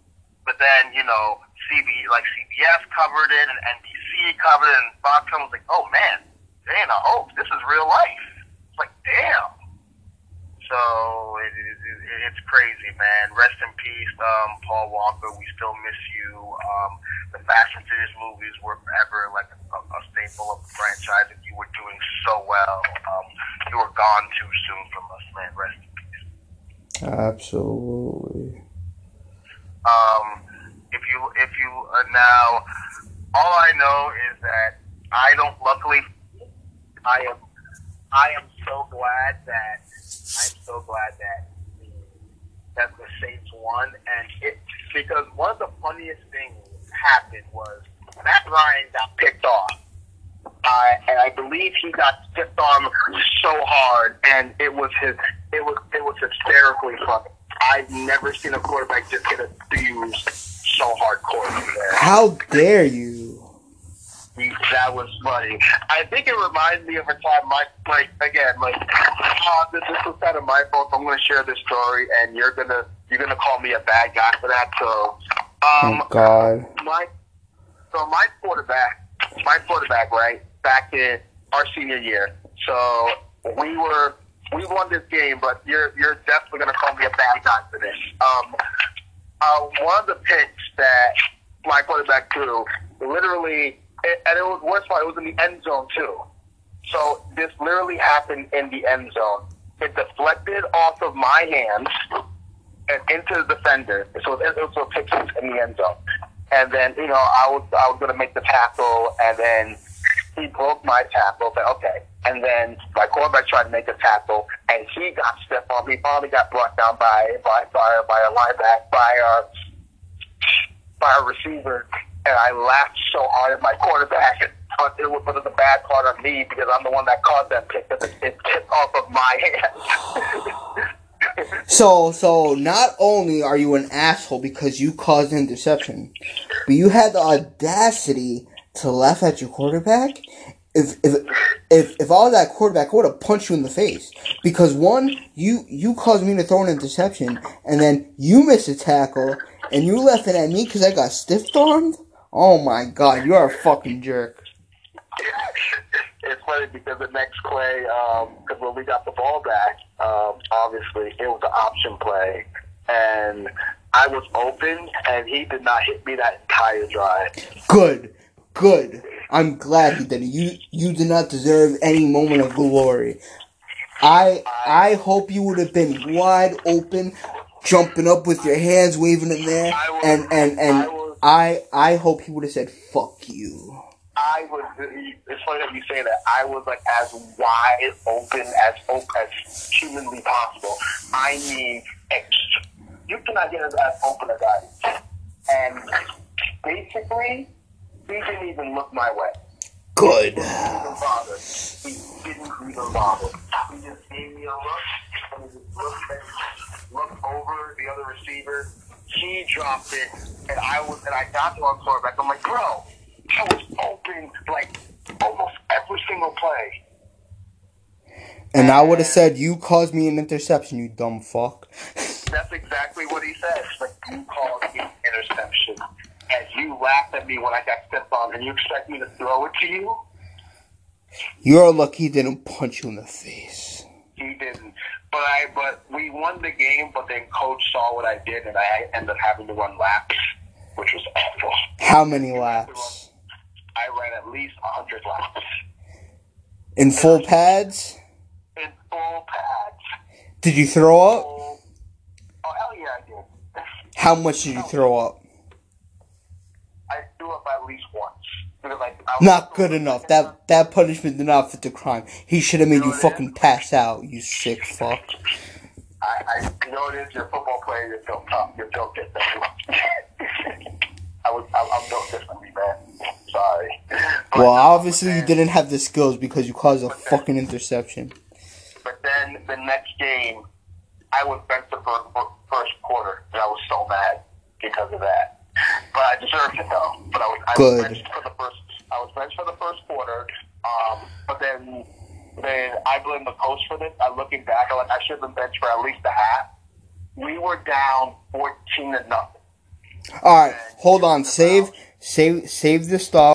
[SPEAKER 2] But then, you know, CB like CBS covered it, and NBC covered it, and Fox was like, "Oh man, it ain't a hoax. This is real life." It's like, damn. So it, it, it, it's crazy, man. Rest in peace, um, Paul Walker. We still miss you. Um, the Fast and Furious movies were ever like a, a staple of the franchise, and you were doing so well. Um, you were gone too soon from us, man. Rest in peace.
[SPEAKER 1] Absolutely.
[SPEAKER 2] Um, if you if you uh, now, all I know is that I don't. Luckily, I am. I am so glad that so glad that the, that the Saints won, and it because one of the funniest things happened was Matt Ryan got picked off. Uh, and I believe he got picked on so hard, and it was his, it was, it was hysterically funny. I've never seen a quarterback just get abused so hardcore there.
[SPEAKER 1] How dare you?
[SPEAKER 2] That was funny. I think it reminds me of a time, my like again, like uh, this, this was kind of my fault. I'm going to share this story, and you're gonna you're gonna call me a bad guy for that. So, um,
[SPEAKER 1] Oh God.
[SPEAKER 2] my so my quarterback, my quarterback, right back in our senior year. So we were we won this game, but you're you're definitely gonna call me a bad guy for this. Um, uh, one of the picks that my quarterback threw, literally, it, and it was worse part. It was in the end zone too. So this literally happened in the end zone. It deflected off of my hands and into the defender. So it was a pick six in the end zone. And then, you know, I was I was gonna make the tackle and then he broke my tackle, but okay. And then my quarterback tried to make a tackle and he got stepped on. He finally got brought down by by by, by a linebacker by a by a receiver and I laughed so hard at my quarterback And, but it was but the bad part of me because I'm the one that caused that pick because it, it tipped off of my hands.
[SPEAKER 1] So, so not only are you an asshole because you caused an interception, but you had the audacity to laugh at your quarterback. If if if if that quarterback, would have punched you in the face because one, you you caused me to throw an interception, and then you missed a tackle, and you laughing at me because I got stiff armed. Oh my god, you are a fucking jerk.
[SPEAKER 2] it's funny because the next play, because when we got the ball back, um, obviously it was an option play, and I was open, and he did not hit me that entire drive.
[SPEAKER 1] Good, good. I'm glad he did. You you did not deserve any moment of glory. I I hope you would have been wide open, jumping up with your hands waving in there, and and and I I hope he would have said "fuck you."
[SPEAKER 2] I was. It's funny that you say that. I was like as wide open as open as humanly possible. I mean, ex- you cannot get as open as I. am. And basically, he didn't even look my way.
[SPEAKER 1] Good.
[SPEAKER 2] He didn't even bother. He didn't even bother. He just gave me a look, and he just looked, at, looked over the other receiver. He dropped it, and I was, and I got to our quarterback. I'm like, bro, I was open like almost every single play.
[SPEAKER 1] And I would have said, "You caused me an interception, you dumb fuck."
[SPEAKER 2] That's exactly what he said. Like you caused me an interception, and you laughed at me when I got stepped on, and you expect me to throw it to you?
[SPEAKER 1] You're lucky he didn't punch you in the face.
[SPEAKER 2] He didn't. But I, but we won the game. But then coach saw what I did, and I ended up having to run laps, which was awful.
[SPEAKER 1] How many laps?
[SPEAKER 2] I ran at least hundred laps
[SPEAKER 1] In full pads?
[SPEAKER 2] in full pads.
[SPEAKER 1] Did you throw up?
[SPEAKER 2] Oh hell yeah, I did.
[SPEAKER 1] How much did you throw up?
[SPEAKER 2] I threw up at least once.
[SPEAKER 1] Not good oh, enough. That that punishment did not fit the crime. He should have made you fucking pass out, you sick fuck.
[SPEAKER 2] I, I you know it is. You're a football player. You're built tough. You're built differently. I was. I, I'm built differently, man. Sorry. But,
[SPEAKER 1] Well, obviously you didn't have the skills because you caused a fucking interception.
[SPEAKER 2] But then the next game, I was benched the first, first quarter, and I was so mad because of that. But I deserved it though. But I was, I
[SPEAKER 1] Good.
[SPEAKER 2] was benched for the first. I was benched for the first quarter. Um, but then, then I blame the coach for this. I looking back, I'm like I should have been benched for at least a half. We were down fourteen to nothing.
[SPEAKER 1] All right, hold on. Save, save, save the stop.